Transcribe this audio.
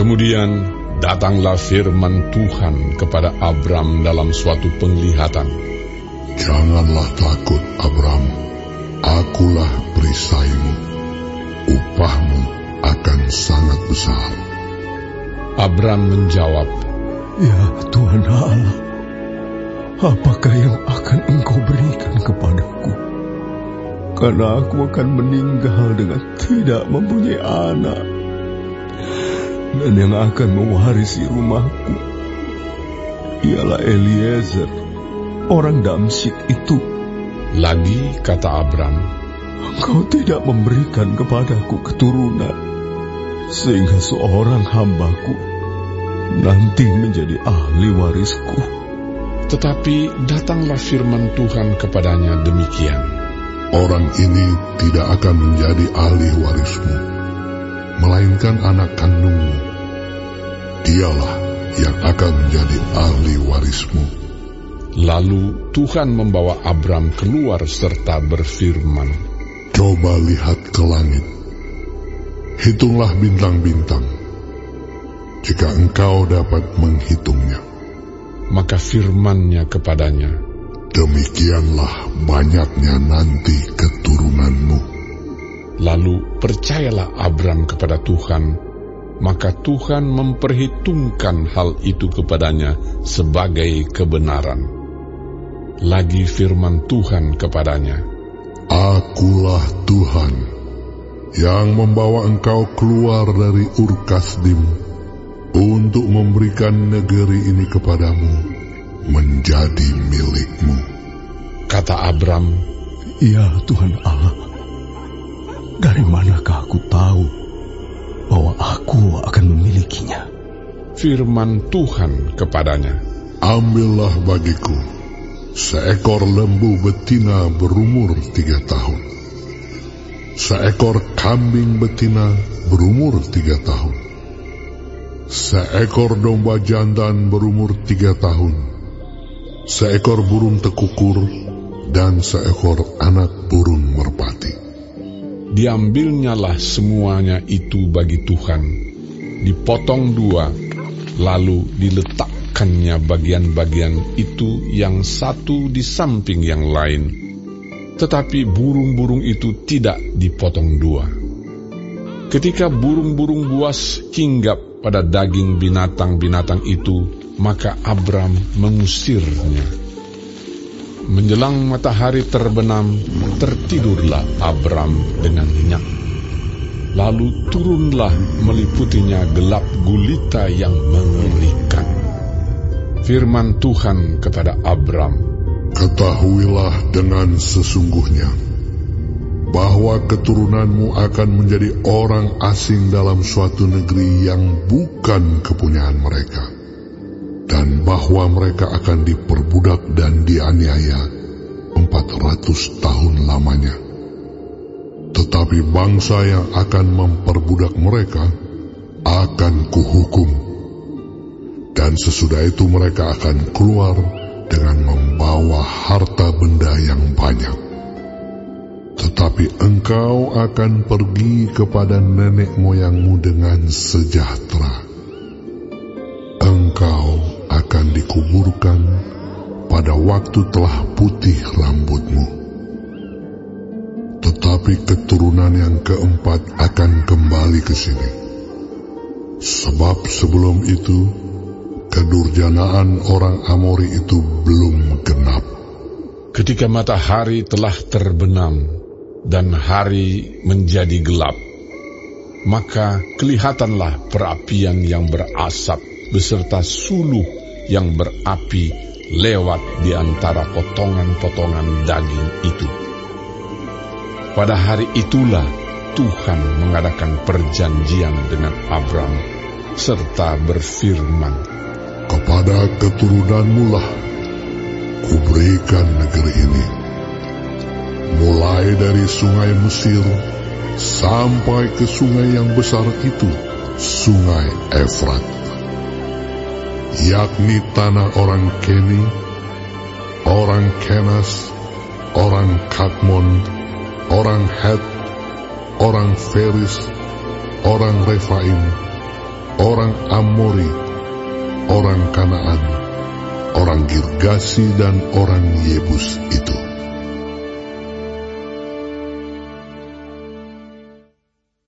Kemudian datanglah firman Tuhan kepada Abram dalam suatu penglihatan. Janganlah takut, Abram. Akulah perisaimu. Upahmu akan sangat besar. Abram menjawab, Ya Tuhan Allah, apakah yang akan engkau berikan kepadaku? Karena aku akan meninggal dengan tidak mempunyai anak. Dan yang akan mewarisi rumahku ialah Eliezer, orang Damsik itu. Lagi kata Abram, Engkau tidak memberikan kepadaku keturunan, sehingga seorang hambaku nanti menjadi ahli warisku. Tetapi datanglah firman Tuhan kepadanya demikian. Orang ini tidak akan menjadi ahli warismu, melainkan anak kandungmu. Dialah yang akan menjadi ahli warismu. Lalu Tuhan membawa Abram keluar serta berfirman, Coba lihat ke langit. Hitunglah bintang-bintang. Jika engkau dapat menghitungnya, Maka firmannya kepadanya, demikianlah banyaknya nanti keturunanmu. Lalu percayalah Abram kepada Tuhan, maka Tuhan memperhitungkan hal itu kepadanya sebagai kebenaran. Lagi firman Tuhan kepadanya, Akulah Tuhan yang membawa engkau keluar dari Ur Kasdim untuk memberikan negeri ini kepadamu menjadi milikmu. kata Abram, Ya Tuhan Allah, dari manakah aku tahu bahwa aku akan memilikinya? firman Tuhan kepadanya, Ambillah bagiku seekor lembu betina berumur tiga tahun, seekor kambing betina berumur tiga tahun, seekor domba jantan berumur tiga tahun, seekor burung tekukur, dan seekor anak burung merpati. Diambilnyalah semuanya itu bagi Tuhan, dipotong dua, lalu diletakkannya bagian-bagian itu yang satu di samping yang lain. Tetapi burung-burung itu tidak dipotong dua. Ketika burung-burung buas hinggap pada daging binatang-binatang itu, maka Abram mengusirnya. Menjelang matahari terbenam, tertidurlah Abram dengan nyenyak. Lalu turunlah meliputinya gelap gulita yang mengerikan. Firman Tuhan kepada Abram, Ketahuilah dengan sesungguhnya bahwa keturunanmu akan menjadi orang asing dalam suatu negeri yang bukan kepunyaan mereka, dan bahwa mereka akan diperbudak dan dianiaya empat ratus tahun lamanya. Tetapi bangsa yang akan memperbudak mereka akan kuhukum, dan sesudah itu mereka akan keluar dengan membawa harta benda yang banyak. Tetapi engkau akan pergi kepada nenek moyangmu dengan sejahtera. Dikuburkan pada waktu telah putih rambutmu. Tetapi keturunan yang keempat akan kembali ke sini. Sebab sebelum itu, kedurjanaan orang Amori itu belum genap. ketika matahari telah terbenam dan hari menjadi gelap, maka kelihatanlah perapian yang berasap beserta suluh yang berapi lewat di antara potongan-potongan daging itu. Pada hari itulah Tuhan mengadakan perjanjian dengan Abram serta berfirman, Kepada keturunanmu lah kuberikan negeri ini. Mulai dari sungai Mesir sampai ke sungai yang besar itu, sungai Efrat. Yakni tanah orang Keni, orang Kenas, orang Kadmon, orang Het, orang Feris, orang Refaim, orang Amori, orang Kanaan, orang Girgasi dan orang Yebus itu.